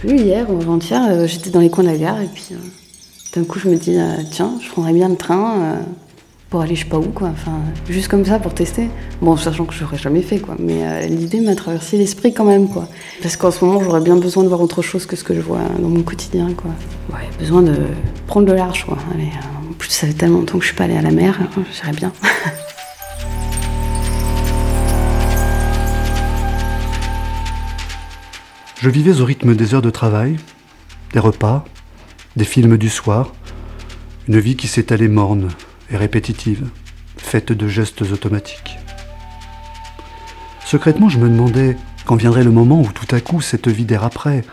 plus, hier ou avant-hier, euh, j'étais dans les coins de la gare et puis euh, d'un coup je me dis euh, tiens, je prendrais bien le train pour aller je sais pas où quoi. Enfin, juste comme ça pour tester. Bon, sachant que je l'aurais jamais fait quoi, mais l'idée m'a traversé l'esprit quand même quoi. Parce qu'en ce moment j'aurais bien besoin de voir autre chose que ce que je vois dans mon quotidien quoi. Ouais, besoin de prendre de large quoi. Allez, en plus ça fait tellement longtemps que je suis pas allée à la mer, euh, j'irais bien. Je vivais au rythme des heures de travail, des repas, des films du soir, une vie qui s'étalait morne et répétitive, faite de gestes automatiques. Secrètement, je me demandais quand viendrait le moment où tout à coup cette vie déraperait,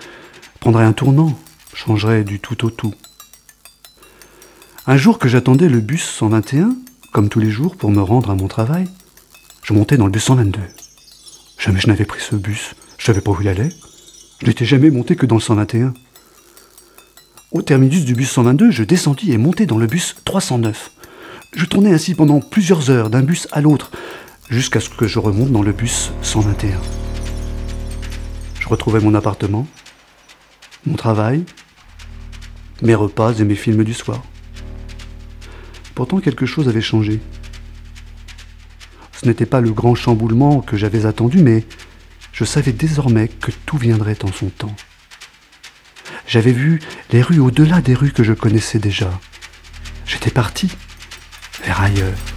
prendrait un tournant, changerait du tout au tout. Un jour que j'attendais le bus 121, comme tous les jours pour me rendre à mon travail, je montais dans le bus 122. Jamais je n'avais pris ce bus, je savais pas où il allait. Je n'étais jamais monté que dans le 121. Au terminus du bus 122, je descendis et montai dans le bus 309. Je tournais ainsi pendant plusieurs heures d'un bus à l'autre, jusqu'à ce que je remonte dans le bus 121. Je retrouvais mon appartement, mon travail, mes repas et mes films du soir. Pourtant, quelque chose avait changé. Ce n'était pas le grand chamboulement que j'avais attendu, mais je savais désormais que tout viendrait en son temps. J'avais vu les rues au-delà des rues que je connaissais déjà. J'étais parti vers ailleurs.